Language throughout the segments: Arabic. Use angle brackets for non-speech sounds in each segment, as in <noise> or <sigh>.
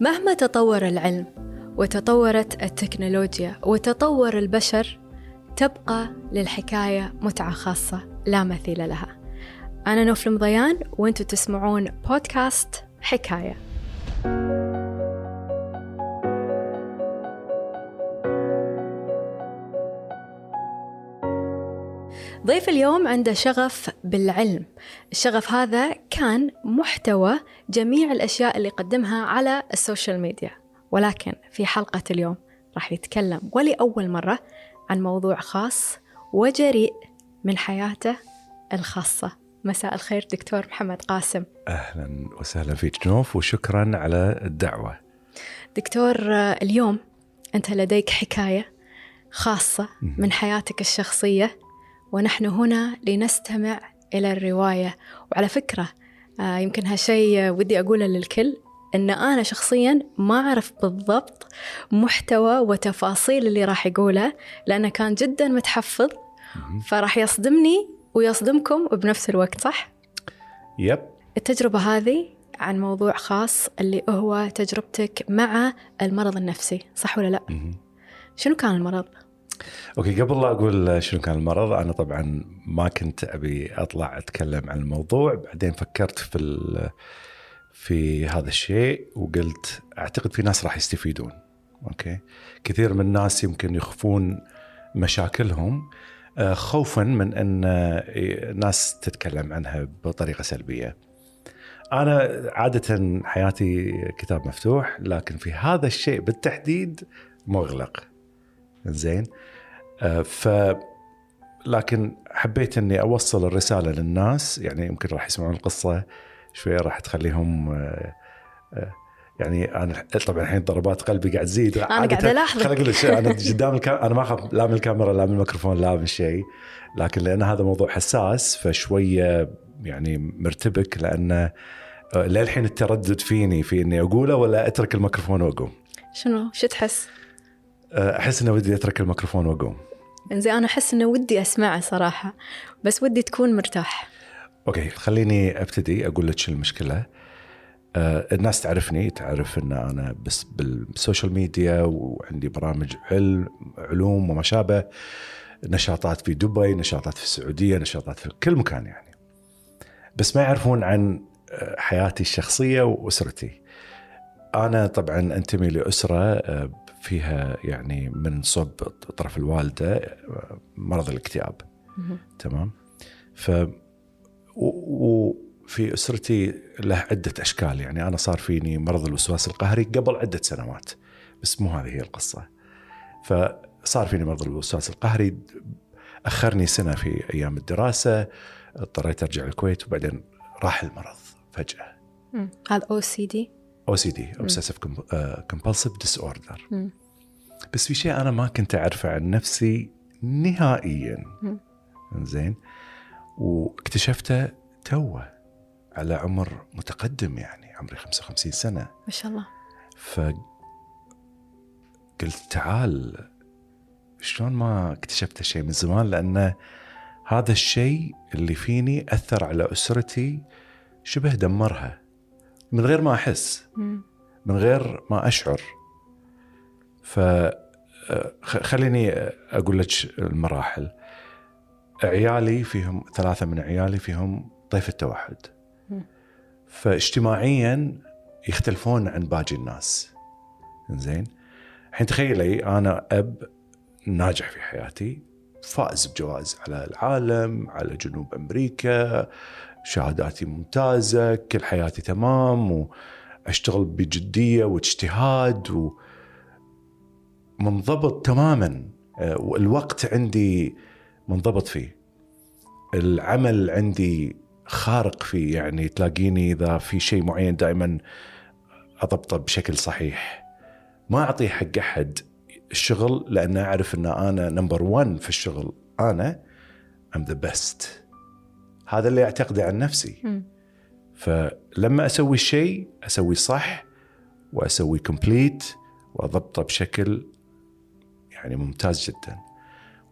مهما تطور العلم وتطورت التكنولوجيا وتطور البشر تبقى للحكاية متعة خاصة لا مثيل لها. أنا نوف المضيان وأنتم تسمعون بودكاست حكاية. ضيف اليوم عنده شغف بالعلم. الشغف هذا كان محتوى جميع الأشياء اللي قدمها على السوشيال ميديا. ولكن في حلقة اليوم راح يتكلم ولأول مرة عن موضوع خاص وجريء من حياته الخاصة. مساء الخير دكتور محمد قاسم. أهلا وسهلا فيك نوف وشكرا على الدعوة. دكتور اليوم أنت لديك حكاية خاصة من حياتك الشخصية. ونحن هنا لنستمع إلى الرواية وعلى فكرة آه، يمكن هالشيء ودي أقوله للكل أن أنا شخصيا ما أعرف بالضبط محتوى وتفاصيل اللي راح يقوله لأنه كان جدا متحفظ فراح يصدمني ويصدمكم بنفس الوقت صح؟ يب التجربة هذه عن موضوع خاص اللي هو تجربتك مع المرض النفسي صح ولا لا؟ شنو كان المرض؟ okay قبل لا أقول شنو كان المرض أنا طبعا ما كنت أبي أطلع أتكلم عن الموضوع. بعدين فكرت في في هذا الشيء وقلت أعتقد في ناس راح يستفيدون. okay؟ كثير من الناس يمكن يخفون مشاكلهم آه، خوفا من أن آه، ناس تتكلم عنها بطريقة سلبية. أنا عاده حياتي كتاب مفتوح لكن في هذا الشيء بالتحديد مغلق. زين آه، ف لكن حبيت إني أوصل الرسالة للناس يعني يمكن راح يسمعون القصة شوية راح تخليهم آه، آه، يعني أنا طبعا الحين ضربات قلبي قاعد تزيد أنا قاعدة ألاحظك. خليني أقول لك شيء أنا <laughs> قدام الكاميرا أنا ما أخاف لا من الكاميرا لا من الميكروفون لا من شيء لكن لأن هذا موضوع حساس فشوية يعني مرتبك لأنه للحين التردد فيني في إني أقوله ولا أترك الميكروفون وأقوم شنو؟ شو تحس؟ آه، أحس إنه ودي أترك الميكروفون وأقوم. زين أنا أحس إنه ودي أسمعه صراحة بس ودي تكون مرتاح. okay خليني أبتدي أقول لك شو المشكلة. آه الناس تعرفني تعرف إن أنا بس بالسوشيال ميديا وعندي برامج علم علوم وما شابه. نشاطات في دبي نشاطات في السعودية نشاطات في كل مكان يعني. بس ما يعرفون عن آه، حياتي الشخصية وأسرتي. أنا طبعا أنتمي لأسرة آه، فيها يعني من صب طرف الوالدة مرض الاكتئاب. تمام؟ ف وفي أسرتي له عدة أشكال. يعني أنا صار فيني مرض الوسواس القهري قبل عدة سنوات بس مو هذه هي القصة. فصار فيني مرض الوسواس القهري أخرني سنة في أيام الدراسة اضطريت أرجع الكويت وبعدين راح المرض فجأة. هذا OCD؟ أو سي دي اوبسيسيف كومبulsive ديس اوردر. بس في شيء أنا ما كنت أعرفه عن نفسي نهائيا. زين واكتشفته توه على عمر متقدم يعني عمري 55 سنة. ما شاء الله. فقلت تعال شلون ما اكتشفت شيء من زمان؟ لأن هذا الشيء اللي فيني أثر على أسرتي شبه دمرها. من غير ما أحس. من غير ما أشعر. ف خ- خليني أقول لك المراحل. عيالي فيهم ثلاثة من عيالي فيهم طيف التوحد. فاجتماعيا يختلفون عن باقي الناس. زين الحين تخيلي أنا أب ناجح في حياتي فائز بجوائز على العالم على جنوب أمريكا شهاداتي ممتازة كل حياتي تمام وأشتغل بجدية واجتهاد ومنضبط تماما. آه، والوقت عندي منضبط فيه. العمل عندي خارق فيه يعني تلاقيني إذا في شيء معين دائما أضبطه بشكل صحيح. ما اعطيه حق أحد الشغل لأن أعرف إن أنا number 1 في الشغل. أنا I'm the best هذا اللي أعتقده عن نفسي. فلما أسوي الشيء اسويه صح واسويه complete وأضبطه بشكل يعني ممتاز جدا.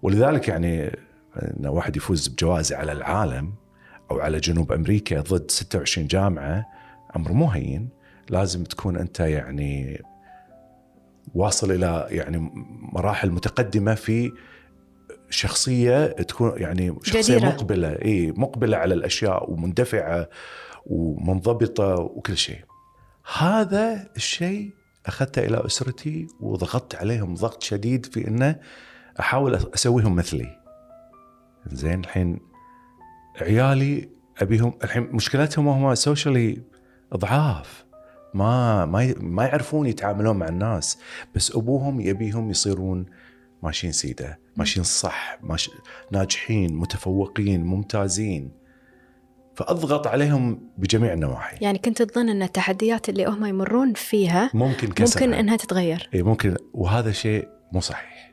ولذلك يعني إن واحد يفوز بجوائز على العالم أو على جنوب أمريكا ضد 26 جامعة أمر مو هين. لازم تكون أنت يعني واصل إلى يعني مراحل متقدمة في شخصية تكون يعني شخصية جديرة. مقبلة إي مقبلة على الأشياء ومندفعة ومنضبطة وكل شيء. هذا الشيء أخذته إلى أسرتي وضغطت عليهم ضغط شديد في إنه أحاول أسويهم مثلي. زين الحين عيالي أبيهم الحين مشكلتهم هم سوشيالي ضعاف ما ما ما يعرفون يتعاملون مع الناس بس أبوهم يبيهم يصيرون ماشيين سيده ماشيين صح ماش... ناجحين متفوقين ممتازين. فأضغط عليهم بجميع النواحي. يعني كنت تظن أن التحديات اللي هم يمرون فيها ممكن كسرها. ممكن إنها تتغير. اي ممكن. وهذا شيء مو صحيح.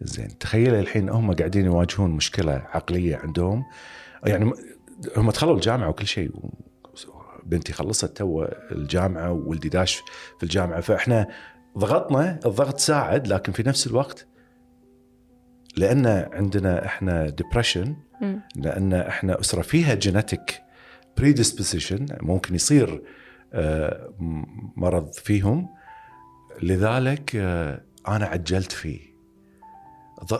زين تخيل الحين هم قاعدين يواجهون مشكلة عقلية عندهم. يعني هم دخلوا الجامعة وكل شيء بنتي خلصت تو الجامعة وولدي داش في الجامعة. فإحنا ضغطنا الضغط ساعد لكن في نفس الوقت لأن عندنا إحنا depression. لأن إحنا أسرة فيها genetic predisposition ممكن يصير آه، مرض فيهم. لذلك آه، أنا عجلت فيه.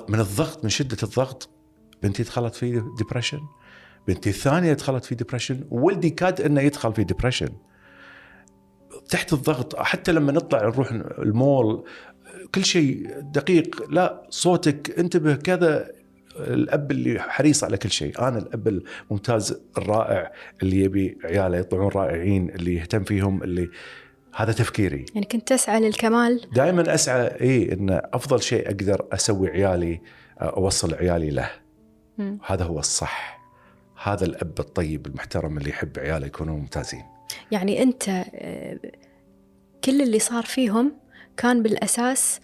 من الضغط من شدة الضغط بنتي دخلت في depression بنتي الثانية دخلت في depression وولدي كاد إنه يدخل في depression تحت الضغط حتى لما نطلع نروح المول كل شيء دقيق لا صوتك انتبه كذا. الأب اللي حريص على كل شيء. أنا الأب الممتاز الرائع اللي يبي عياله يطلعون رائعين اللي يهتم فيهم اللي هذا تفكيري. يعني كنت تسعى للكمال؟ دائما أسعى اي إن أفضل شيء أقدر أسوي عيالي أوصل عيالي له. مم. هذا هو الصح. هذا الأب الطيب المحترم اللي يحب عياله يكونوا ممتازين. يعني أنت آه، كل اللي صار فيهم كان بالأساس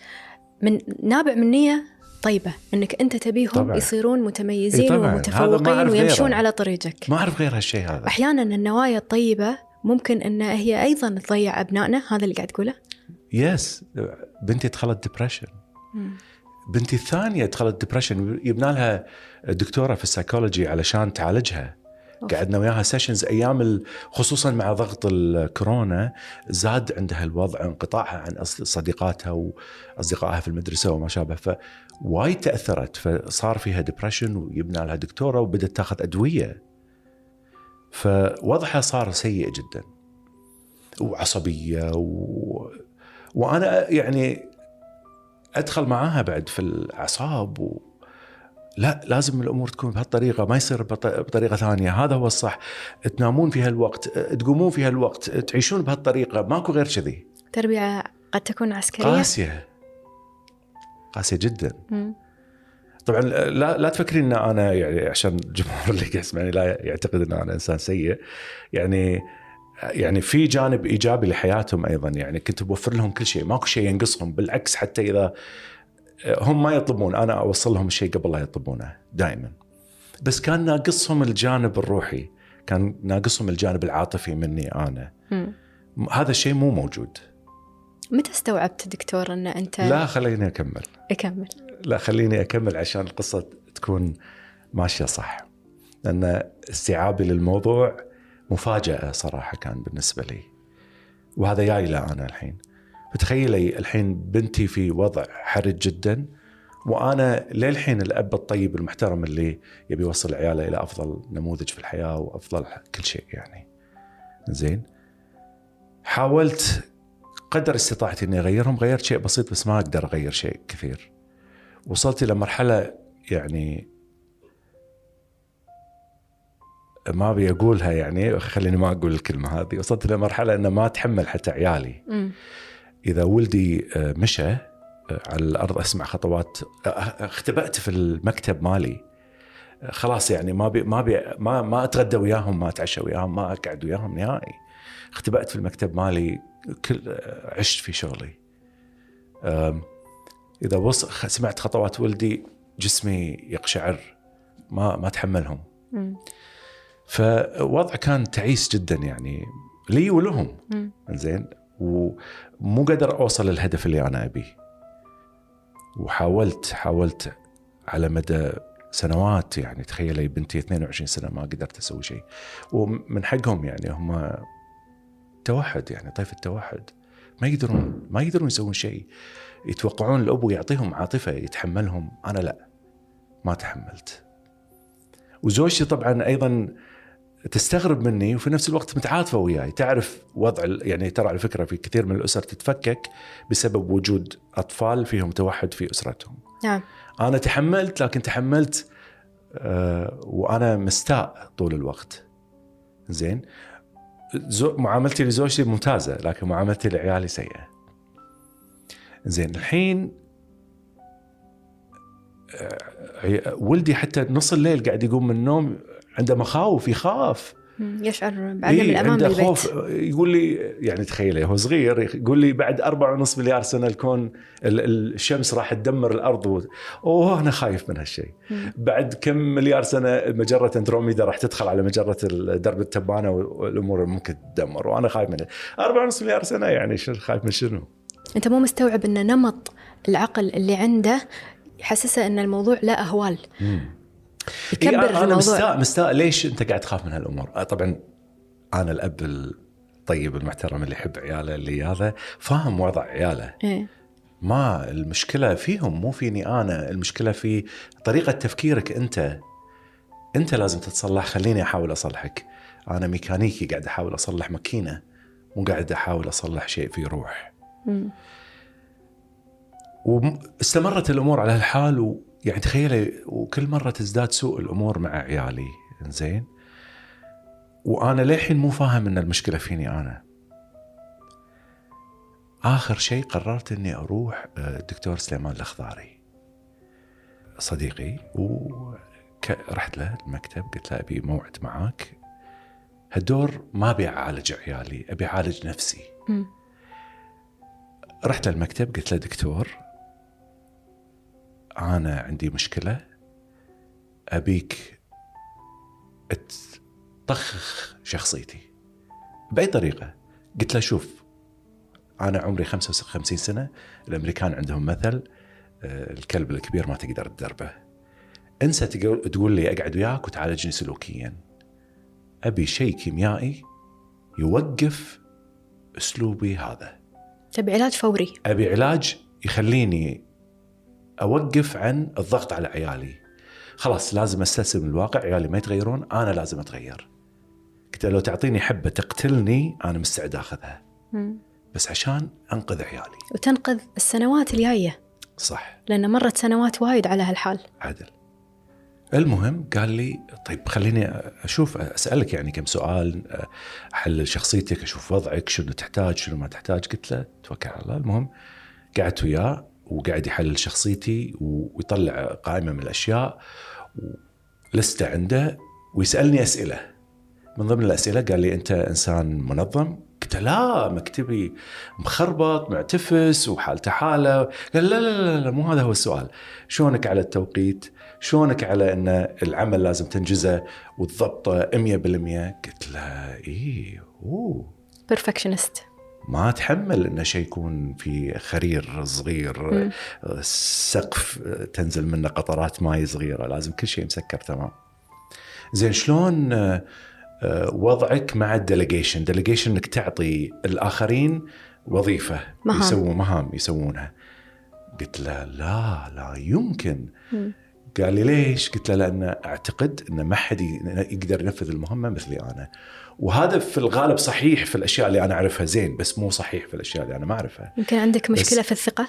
من نابع من نية طيبة إنك أنت تبيهم طبعاً. يصيرون متميزين إي طبعاً. هذا ما ومتفوقين ويمشون غيره. على طريقك ما أعرف غير هالشيء هذا أحيانا النوايا الطيبة ممكن إن هي أيضا تضيع أبنائنا هذا اللي قاعد تقوله yes بنتي دخلت depression بنتي الثانية دخلت depression يبنا لها دكتورة في السايكولوجي علشان تعالجها. قعدنا وياها sessions أيام خصوصا مع ضغط الكورونا زاد عندها الوضع انقطاعها عن صديقاتها وأصدقائها في المدرسة وما شابه فوايد تأثرت. فصار فيها depression ويبنا لها دكتورة وبدأت تاخذ أدوية. فوضعها صار سيء جدا. وعصبية و... وأنا يعني أدخل معاها بعد في الأعصاب و... لا لازم الأمور تكون بهالطريقة ما يصير بط- بطريقة ثانية. هذا هو الصح. تنامون في هالوقت تقومون في هالوقت تعيشون بهالطريقة. ماكو غير كذي. تربية قد تكون عسكرية. قاسية. قاسية جدا. مم. طبعا لا لا تفكرين إن أنا يعني عشان الجمهور اللي قاعد يسمعني لا يعتقد إن أنا إنسان سيء. يعني يعني في جانب إيجابي لحياتهم أيضا. يعني كنت بوفر لهم كل شيء. ماكو شيء ينقصهم. بالعكس حتى إذا هم ما يطلبون. أنا أوصل لهم الشيء قبل لا يطلبونه دائما. بس كان ناقصهم الجانب الروحي. كان ناقصهم الجانب العاطفي مني أنا. مم. هذا الشيء مو موجود. متى استوعبت دكتور أن أنت لا خليني أكمل. أكمل. لا خليني أكمل عشان القصة تكون ماشية صح. لأن استيعابي للموضوع مفاجأة صراحة كان بالنسبة لي. وهذا جاي له أنا الحين. فتخيلي الحين بنتي في وضع حرج جدا وأنا للحين الأب الطيب المحترم اللي يبي يوصل عياله إلى أفضل نموذج في الحياة وأفضل كل شيء يعني. زين. حاولت قدر استطاعتي إني أغيرهم غيرت شيء بسيط بس ما أقدر أغير شيء كثير. وصلت إلى مرحلة يعني ما أبي أقولها يعني خليني ما أقول الكلمة هذه. وصلت إلى مرحلة ان ما اتحمل حتى عيالي. مم. إذا ولدي آه، مشى آه، على الأرض أسمع خطوات آه، اختبأت في المكتب مالي. خلاص يعني ما بي ما بي ما ما أتغدى وياهم ما أتعشى وياهم ما أقعد وياهم نهائي. اختبأت في المكتب مالي كل عشت في شغلي. إذا وص... خ- سمعت خطوات ولدي جسمي يقشعر ما ما أتحملهم. فوضع كان تعيس جدا يعني لي ولهم. زين ومو قادر أوصل للهدف اللي أنا أبيه. وحاولت حاولت على مدى سنوات يعني تخيلي بنتي 22 سنة ما قدرت أسوي شيء. ومن حقهم يعني هم توحد يعني طيف التوحد. ما يقدرون ما يقدرون يسوون شيء. يتوقعون الابو يعطيهم عاطفة يتحملهم. أنا لا ما تحملت. وزوجتي طبعا أيضا تستغرب مني وفي نفس الوقت متعاطفة وياي تعرف وضع يعني ترى على فكرة في كثير من الأسر تتفكك بسبب وجود أطفال فيهم توحد في أسرتهم. نعم. أنا تحملت لكن تحملت آه وأنا مستاء طول الوقت. زين زو معاملتي لزوجتي ممتازة لكن معاملتي لعيالي سيئة. زين الحين آه، ولدي حتى نص الليل قاعد يقوم من النوم عنده مخاوف يخاف. يشعر بعدم إيه الأمان عنده بالبيت. خوف. يقول لي يعني تخيلي هو صغير يقول لي بعد أربعة ونص مليار سنة الكون الشمس راح تدمر الأرض و... أوه أنا خايف من هالشيء. بعد كم مليار سنة مجرة أندروميدا راح تدخل على مجرة درب التبانة والأمور ممكن تدمر وأنا خايف منها. أربعة ونص مليار سنة يعني شو خايف من شنو؟ أنت مو مستوعب إن نمط العقل اللي عنده يحسسه إن الموضوع لا أهوال. مم. يكبر إيه أنا. مستاء مستاء ليش أنت قاعد تخاف من هالأمور؟ آه، طبعا أنا الأب الطيب المحترم اللي يحب عياله اللي هذا فاهم وضع عياله إيه؟ ما المشكلة فيهم مو فيني أنا المشكلة في طريقة تفكيرك أنت أنت لازم تتصلح خليني أحاول أصلحك أنا ميكانيكي قاعد أحاول أصلح ماكينة مو قاعد أحاول أصلح شيء في روح م. واستمرت الأمور على هالحال و يعني تخيلي وكل مرة تزداد سوء الأمور مع عيالي زين وأنا للحين مو فاهم إن المشكلة فيني أنا. آخر شيء قررت إني أروح الدكتور آه، سليمان الاخضاري صديقي ورحت له المكتب قلت له أبي موعد معاك. هالدور ما أبي أعالج عيالي أبي أعالج نفسي. م. رحت للمكتب قلت له دكتور أنا عندي مشكلة. أبيك تطخخ شخصيتي بأي طريقة. قلت له شوف أنا عمري 55 سنة الأمريكان عندهم مثل آه، الكلب الكبير ما تقدر تدربه. انسى تقول لي أقعد وياك وتعالجني سلوكيا. أبي شيء كيميائي يوقف أسلوبي هذا. تبي علاج فوري؟ أبي علاج يخليني أوقف عن الضغط على عيالي. خلاص لازم أستسلم الواقع عيالي ما يتغيرون أنا لازم أتغير. قلت لو تعطيني حبة تقتلني أنا مستعد أخذها. بس عشان أنقذ عيالي. وتنقذ السنوات الجاية. صح. لأن مرت سنوات وايد على هالحال. عدل المهم قال لي طيب خليني أشوف أسألك يعني كم سؤال احلل شخصيتك أشوف وضعك شنو تحتاج شنو ما تحتاج. قلت له توكل على الله. المهم قعدت وياه. وقاعد يحلل شخصيتي ويطلع قائمة من الأشياء لسته عنده ويسألني أسئلة. من ضمن الأسئلة قال لي أنت إنسان منظم. قلت لا مكتبي مخربط معتفس وحالته حالة. قال لا لا لا, لا مو هذا هو السؤال. شلونك على التوقيت؟ شلونك على أن العمل لازم تنجزه وتضبطه 100% قلت له إيه أوه. perfectionist ما اتحمل ان شيء يكون في خرير صغير سقف تنزل منه قطرات ماي صغيرة لازم كل شيء مسكر تمام. زين شلون آه، وضعك مع ال delegation؟ delegation إنك تعطي الآخرين وظيفة مهام. يسووا مهام يسوونها. قلت له لا لا يمكن. م. قال لي ليش؟ قلت له لأن أعتقد إن ما حد يقدر ينفذ المهمة مثلي أنا. وهذا في الغالب صحيح في الأشياء اللي أنا أعرفها زين بس مو صحيح في الأشياء اللي أنا ما أعرفها. يمكن عندك مشكلة في الثقة؟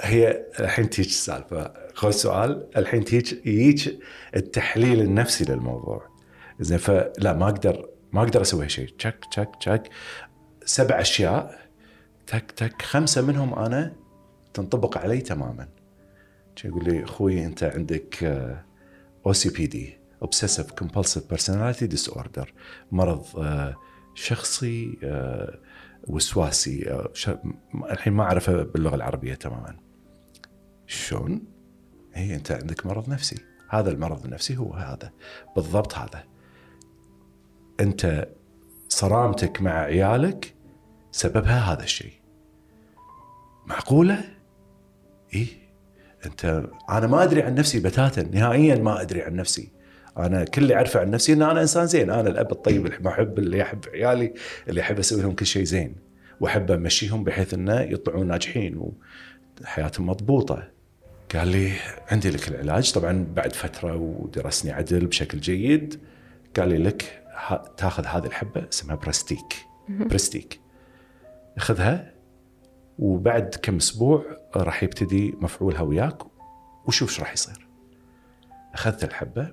هي الحين تيجي السالفة. خذ سؤال. الحين تيجي يجيك التحليل النفسي للموضوع. زين فلا ما أقدر ما أقدر أسوي شيء. تشك تشك تشك. سبع أشياء. تك تك. خمسة منهم أنا تنطبق علي تماما. يقول لي أخوي أنت عندك أو سي بي دي obsessive compulsive personality disorder مرض آه، شخصي آه، وسواسي آه، الحين ما أعرفه باللغة العربية تماما شلون؟ هي أنت عندك مرض نفسي هذا المرض النفسي هو هذا بالضبط هذا أنت صرامتك مع عيالك سببها هذا الشيء معقولة؟ إيه أنت أنا ما أدري عن نفسي بتاتا نهائيا ما أدري عن نفسي. أنا كل اللي أعرفه عن نفسي إن أنا إنسان زين. أنا الأب الطيب اللي أحب اللي أحب عيالي اللي أحب أسوي لهم كل شيء زين. وأحب أمشيهم بحيث انه يطلعون ناجحين وحياتهم مضبوطة. قال لي عندي لك العلاج. طبعا بعد فترة ودرسني عدل بشكل جيد. قال لي لك تاخذ هذه الحبة اسمها برستيك. برستيك. خذها وبعد كم أسبوع راح يبتدي مفعولها وياك وشوف إيش راح يصير. أخذت الحبة.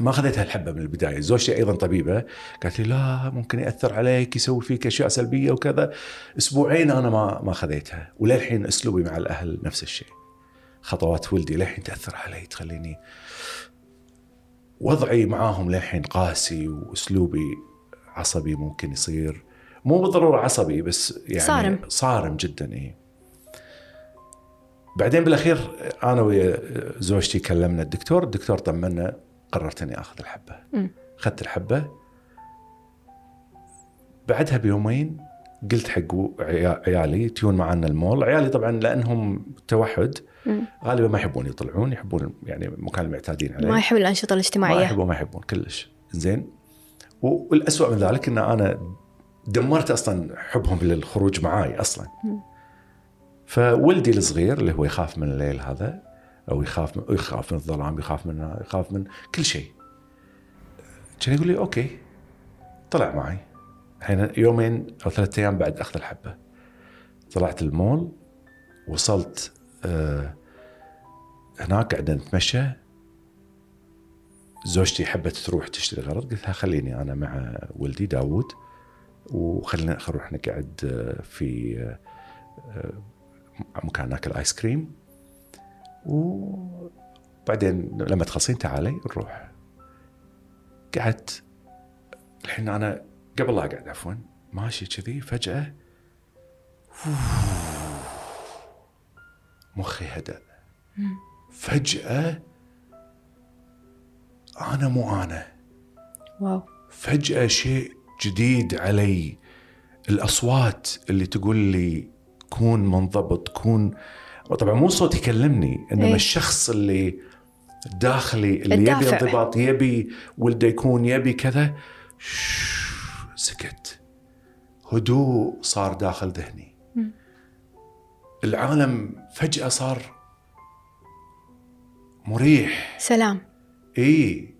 ما اخذتها الحبه من البداية زوجتي أيضا طبيبة قالت لي لا ممكن يأثر عليك يسوي فيك أشياء سلبية وكذا. أسبوعين أنا ما ما خذيتها وللحين أسلوبي مع الأهل نفس الشيء. خطوات ولدي للحين تأثر علي تخليني وضعي معاهم للحين قاسي وأسلوبي عصبي ممكن يصير. مو بالضرورة عصبي بس يعني صارم. صارم جدا اي بعدين بالأخير أنا ويا زوجتي كلمنا الدكتور الدكتور طمنا قررت اني آخذ الحبة. اخذت الحبة. بعدها بيومين قلت حق عيالي تيون معنا المول. عيالي طبعا لأنهم توحد. غالبا ما يحبون يطلعون يحبون يعني مكان المعتادين عليه. ما يحبون الأنشطة الاجتماعية. ما يحبون ما يحبون كلش. زين. والاسوء من ذلك إن أنا دمرت أصلا حبهم للخروج معاي أصلا. فولدي الصغير اللي هو يخاف من الليل هذا أو يخاف من يخاف من الظلام يخاف من يخاف من كل شيء. كان يقول لي okay طلع معي. الحين يومين أو ثلاثة أيام بعد أخذ الحبة. طلعت المول وصلت آه هناك قاعد نتمشى. زوجتي حبت تروح تشتري غرض قلت لها خليني أنا مع ولدي داوود. وخلينا نروح نقعد آه، في آه، مكان ناكل ايس كريم وبعدين لما تخلصين تعالي نروح. قعدت الحين أنا قبل لا أقعد عفوا ماشي كذي فجأة مخي هدأ فجأة أنا مو أنا واو فجأة شيء جديد علي. الأصوات اللي تقول لي كون منضبط كون طبعا مو صوت يكلمني إنما إيه؟ الشخص اللي داخلي اللي الدافع. يبي انضباط يبي ولده يكون يبي كذا. سكت. هدوء صار داخل ذهني. العالم فجأة صار مريح. سلام. اي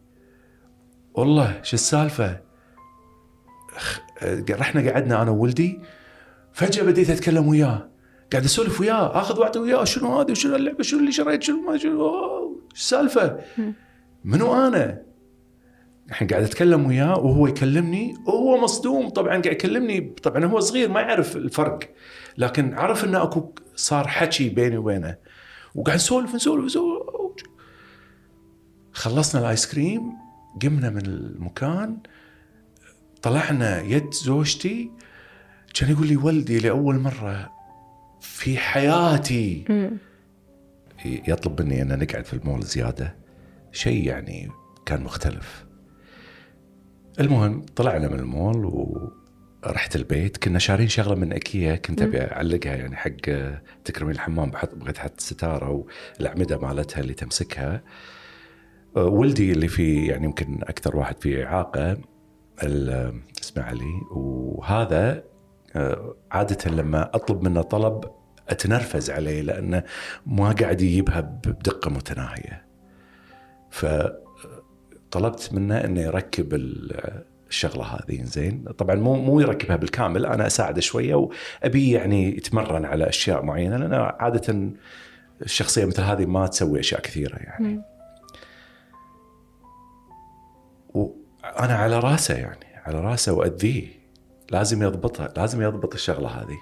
والله شو السالفة؟ رحنا قعدنا أنا وولدي. فجأة بديت أتكلم وياه. قاعد أسولف وياه. آخذ واعطي وياه. شنو هذه؟ وشنو اللعبة؟ شنو اللي شريت؟ شنو ما شنو؟ السالفة؟ منو أنا؟ الحين قاعد أتكلم وياه وهو يكلمني. وهو مصدوم. طبعا قاعد يكلمني. طبعا هو صغير ما يعرف الفرق. لكن عرف انه أكو صار حكي بيني وبينه. وقاعد نسولف نسولف نسولف. خلصنا الآيس كريم. قمنا من المكان. طلعنا يد زوجتي كان يقول لي ولدي لأول مرة في حياتي. يطلب مني أن نقعد في المول زيادة. شيء يعني كان مختلف. المهم طلعنا من المول ورحت البيت. كنا شارين شغلة من إيكيا كنت أبي أعلقها يعني حق تكرمين الحمام بحط بغيت أحط ستارة والأعمدة مالتها اللي تمسكها. ولدي اللي في يعني يمكن أكثر واحد فيه إعاقة. اسمه علي وهذا آه، عادة لما أطلب منه طلب أتنرفز عليه لأنه ما قاعد يجيبها بدقة متناهية. فطلبت منه أنه يركب الشغلة هذه. زين طبعا مو مو يركبها بالكامل. أنا أساعده شوية وأبي يعني يتمرن على أشياء معينة لأن عادة الشخصية مثل هذه ما تسوي أشياء كثيرة يعني. وأنا على راسه يعني على راسه وأذيه. لازم يضبطها لازم يضبط الشغلة هذه.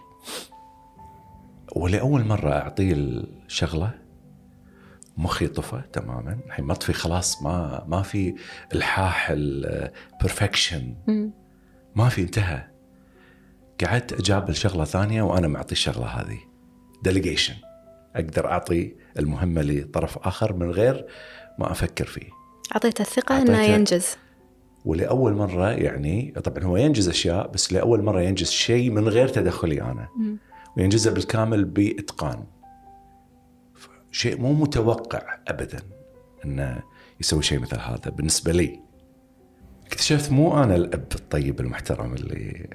ولأول مرة أعطيه الشغلة مخي طفى تماما. الحين مطفي خلاص ما ما في الحاح ال perfection ما في انتهى. قعدت اجابل شغله ثانية وأنا معطي الشغلة هذه. delegation أقدر أعطي المهمة لطرف آخر من غير ما أفكر فيه. أعطيته الثقة إنه ينجز. ولأول مرة يعني طبعا هو ينجز أشياء بس لأول مرة ينجز شيء من غير تدخلي أنا. وينجزه بالكامل بإتقان. شيء مو متوقع ابدا إنه يسوي شيء مثل هذا بالنسبة لي. اكتشفت مو أنا الأب الطيب المحترم اللي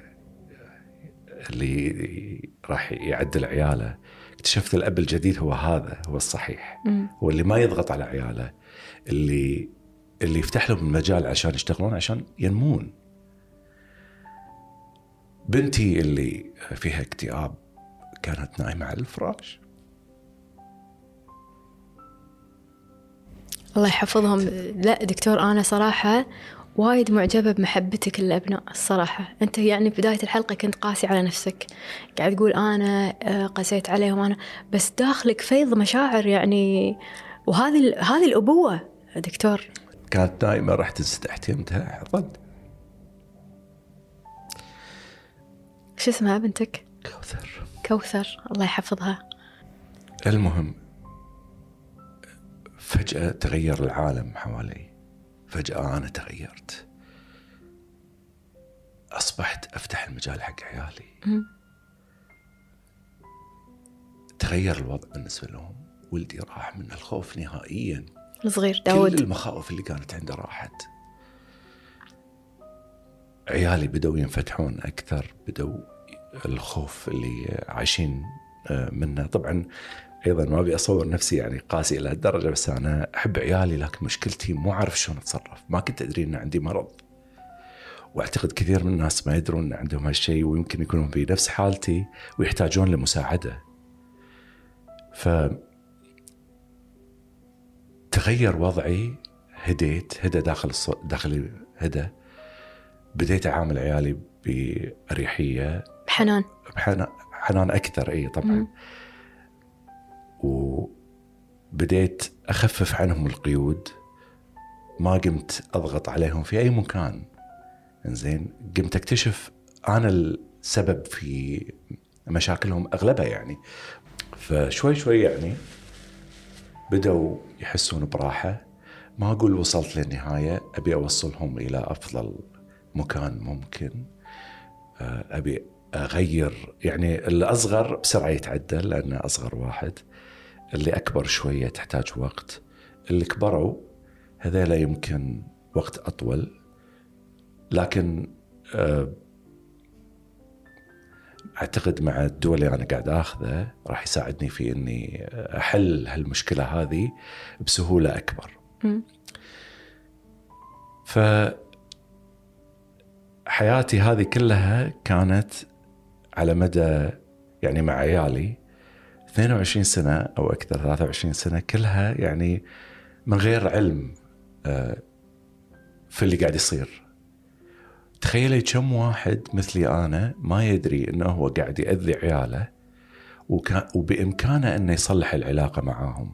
اللي راح يعدل عياله. اكتشفت الأب الجديد هو هذا هو الصحيح. مم. هو اللي ما يضغط على عياله اللي اللي يفتح لهم المجال عشان يشتغلون عشان ينمون. بنتي اللي فيها اكتئاب كانت نايمة على الفراش. الله يحفظهم. لا دكتور أنا صراحة وايد معجبة بمحبتك للأبناء الصراحة. أنت يعني بداية الحلقة كنت قاسي على نفسك. قاعد تقول أنا آه، قسيت عليهم أنا. بس داخلك فيض مشاعر يعني. وهذه هذه الأبوة دكتور. كانت نايمة رحت استحتمتها حضنت شو اسمها بنتك؟ كوثر. كوثر. الله يحفظها. المهم فجأة تغير العالم حوالي. فجأة أنا تغيرت. أصبحت أفتح المجال حق عيالي. تغير الوضع بالنسبة لهم. ولدي راح من الخوف نهائيا. الصغير كل داود. المخاوف اللي كانت عنده راحت. عيالي بدأوا ينفتحون أكثر بدأوا الخوف اللي عايشين آه، منه. طبعا أيضا ما أبي أصور نفسي يعني قاسي إلى هالدرجة بس أنا أحب عيالي لكن مشكلتي مو عارف شلون أتصرف. ما كنت أدري أن عندي مرض. وأعتقد كثير من الناس ما يدرون إن عندهم هالشيء ويمكن يكونون في نفس حالتي ويحتاجون لمساعدة. ف تغير وضعي هديت هدى داخل الص... داخلي هدى. بديت أعامل عيالي بأريحية. بحنان. بحنان حنان أكثر اي طبعا. مم. وبديت أخفف عنهم القيود. ما قمت أضغط عليهم في أي مكان. إنزين قمت أكتشف أنا السبب في مشاكلهم أغلبها يعني. فشوي شوي يعني بدأوا يحسون براحة. ما أقول وصلت للنهاية أبي أوصلهم إلى أفضل مكان ممكن. آه، أبي أغير يعني الأصغر بسرعة يتعدل لأنه أصغر واحد. اللي أكبر شوية تحتاج وقت. اللي كبروا هذيلا يمكن وقت أطول. لكن آه، أعتقد مع الدول اللي أنا قاعد آخذه راح يساعدني في إني أحل هالمشكلة هذه بسهولة أكبر. ف حياتي هذه كلها كانت على مدى يعني مع عيالي 22 سنة أو أكثر 23 سنة كلها يعني من غير علم آه، في اللي قاعد يصير. تخيلي كم واحد مثلي أنا ما يدري إنه هو قاعد يأذي عياله وكان وبإمكانه إنه يصلح العلاقة معاهم.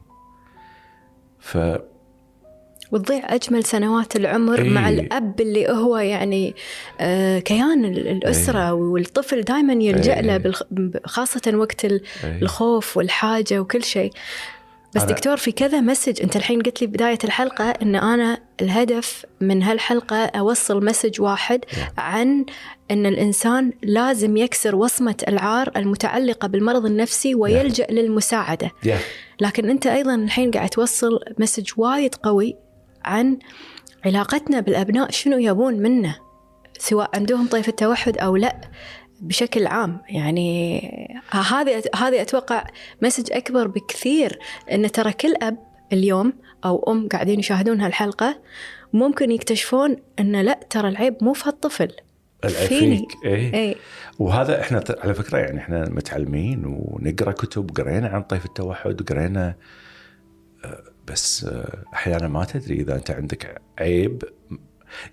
ف وتضيع أجمل سنوات العمر إيه. مع الأب اللي هو يعني آه، كيان ال- الأسرة والطفل دائما يلجأ له إيه. بالخ- خاصة وقت إيه. الخوف والحاجة وكل شيء بس دكتور في كذا message أنت الحين قلت لي بداية الحلقة أن أنا الهدف من هالحلقة أوصل message واحد عن أن الإنسان لازم يكسر وصمة العار المتعلقة بالمرض النفسي ويلجأ للمساعدة. يا لكن أنت أيضا الحين قاعد توصل message وايد قوي عن علاقتنا بالأبناء شنو يبون منا سواء عندهم طيف التوحد أو لا. بشكل عام. يعني هذه هذه أتوقع مسج أكبر بكثير إن ترى كل أب اليوم أو أم قاعدين يشاهدون هالحلقة ممكن يكتشفون إن لا ترى العيب مو في هالطفل فيني. إيه. اي وهذا إحنا على فكرة يعني إحنا متعلمين ونقرأ كتب قرينا عن طيف التوحد وقرينا آه، بس آه، أحيانا ما تدري إذا أنت عندك عيب.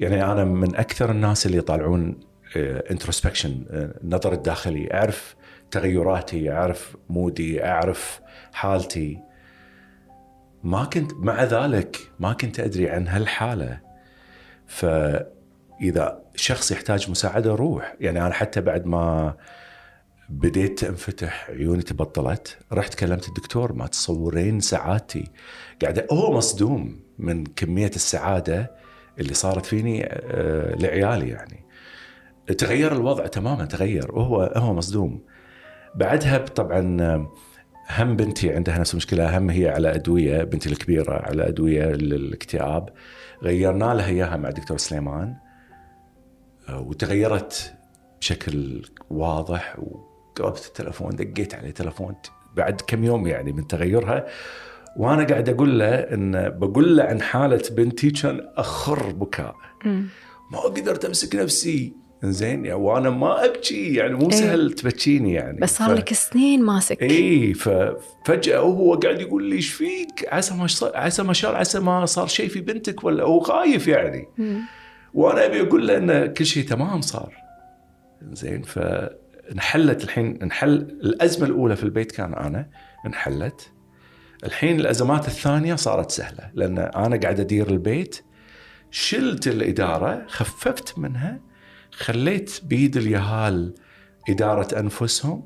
يعني أنا من أكثر الناس اللي يطالعون introspection النظر الداخلي أعرف تغيراتي أعرف mood ي أعرف حالتي. ما كنت مع ذلك ما كنت أدري عن هالحالة. فإذا شخص يحتاج مساعدة روح. يعني أنا حتى بعد ما بديت انفتح عيوني تبطلت رحت كلمت الدكتور ما تصورين سعادتي؟ قاعد هو مصدوم من كمية السعادة اللي صارت فيني آه، لعيالي يعني. تغير الوضع تماما تغير. وهو هو مصدوم. بعدها طبعا هم بنتي عندها نفس المشكلة. هم هي على أدوية بنتي الكبيرة على أدوية للاكتئاب. غيرنا لها إياها مع دكتور سليمان. وتغيرت بشكل واضح. وقربت التلفون دقيت عليه تلفون بعد كم يوم يعني من تغيرها. وأنا قاعد أقول له إن بقول له عن حالة بنتي كان أخر بكاء. ما قدرت أمسك نفسي. زين يعني وأنا ما أبكي يعني مو سهل إيه تبكيني يعني. بس صار ف... لك سنين ماسك. اي ففجاه هو قاعد يقول لي إيش فيك؟ عسى ما صار عسى ما شاء عسى ما صار شيء في بنتك ولا هو خايف يعني. مم. وأنا أبي أقول له إن كل شيء تمام صار. زين فانحلت الحين انحل الأزمة الأولى في البيت كان أنا انحلت. الحين الأزمات الثانية صارت سهلة لأن أنا قاعد أدير البيت شلت الإدارة خففت منها خليت بيد اليهال إدارة أنفسهم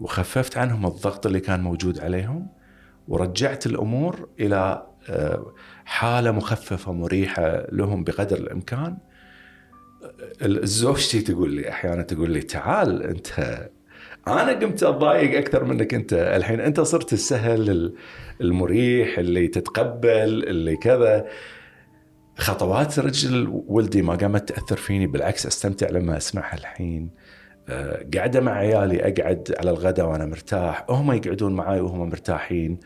وخففت عنهم الضغط اللي كان موجود عليهم ورجعت الأمور إلى آه، حالة مخففة مريحة لهم بقدر الإمكان. زوجتي تقول لي أحيانا تقول لي تعال أنت أنا قمت أتضايق أكثر منك أنت الحين أنت صرت السهل المريح اللي تتقبل اللي كذا. خطوات رجل ولدي ما قامت تأثر فيني بالعكس أستمتع لما أسمعها الحين. آه، قاعدة مع عيالي أقعد على الغداء وأنا مرتاح هم يقعدون معي وهم مرتاحين.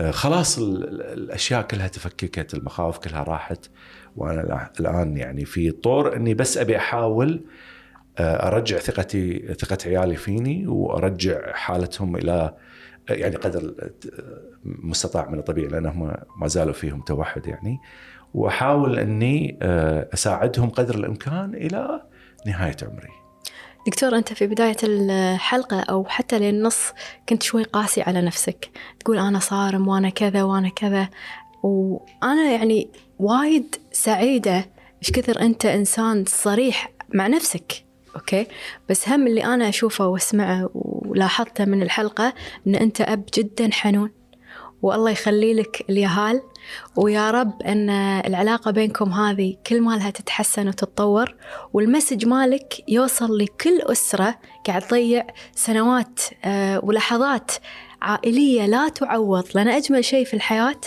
آه، خلاص الأشياء كلها تفككت المخاوف كلها راحت وأنا الآن يعني في طور إني بس أبي أحاول آه، أرجع ثقتي ثقة عيالي فيني وأرجع حالتهم إلى يعني قدر مستطاع من الطبيعي لأنهم ما زالوا فيهم توحد يعني. وأحاول أني آه، أساعدهم قدر الإمكان إلى نهاية عمري. دكتور أنت في بداية الحلقة أو حتى للنص كنت شوي قاسي على نفسك، تقول أنا صارم وأنا كذا وأنا كذا. وأنا يعني وايد سعيدة إيش كثر أنت إنسان صريح مع نفسك okay؟ بس هم اللي أنا أشوفه وأسمعه ولاحظته من الحلقة إن أنت أب جدا حنون. والله يخلي لك اليهال. ويا رب أن العلاقة بينكم هذه كل مالها تتحسن وتتطور وال message مالك يوصل لكل أسرة قاعد تضيع سنوات آه، ولحظات عائلية لا تعوض. لأن أجمل شيء في الحياة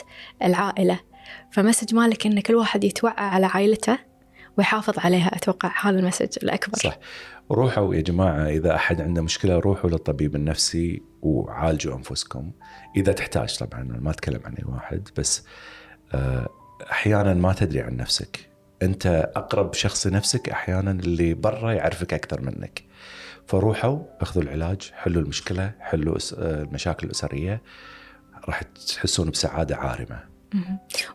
العائلة. فمسج مالك أن كل واحد يتوعى على عائلته. ويحافظ عليها. أتوقع هذا المسج الأكبر. صح. روحوا يا جماعة إذا أحد عنده مشكلة روحوا للطبيب النفسي وعالجوا أنفسكم. إذا تحتاج طبعا ما أتكلم عن أي واحد بس آه، أحيانا ما تدري عن نفسك. أنت أقرب شخص لنفسك أحيانا اللي برا يعرفك أكثر منك. فروحوا أخذوا العلاج حلوا المشكلة حلوا آه، المشاكل الأسرية. راح تحسون بسعادة عارمة.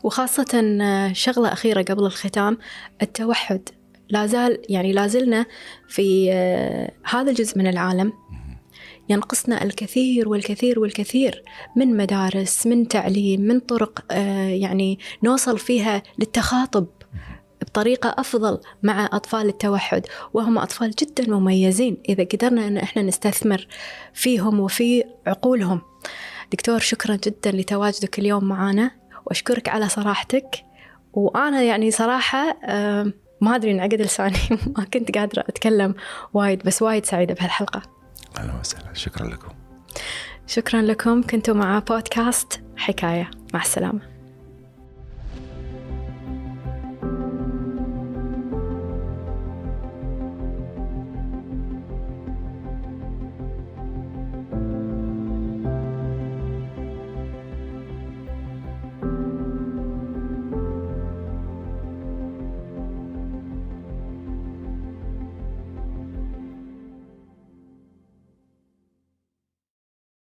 وخاصة آه، شغلة أخيرة قبل الختام التوحد. لا زال يعني لا زلنا في هذا الجزء من العالم. ينقصنا الكثير والكثير والكثير من مدارس من تعليم من طرق آه، يعني نوصل فيها للتخاطب بطريقة أفضل مع أطفال التوحد. وهم أطفال جدا مميزين إذا قدرنا أن إحنا نستثمر فيهم وفي عقولهم. دكتور شكرا جدا لتواجدك اليوم معنا وأشكرك على صراحتك. وأنا يعني صراحة ما أدري انعقد لساني <laughs> ما كنت قادرة أتكلم وايد بس وايد سعيدة بهالحلقة. أهلا وسهلا. شكرا لكم. شكرا لكم. كنتوا مع بودكاست حكاية. مع السلامة.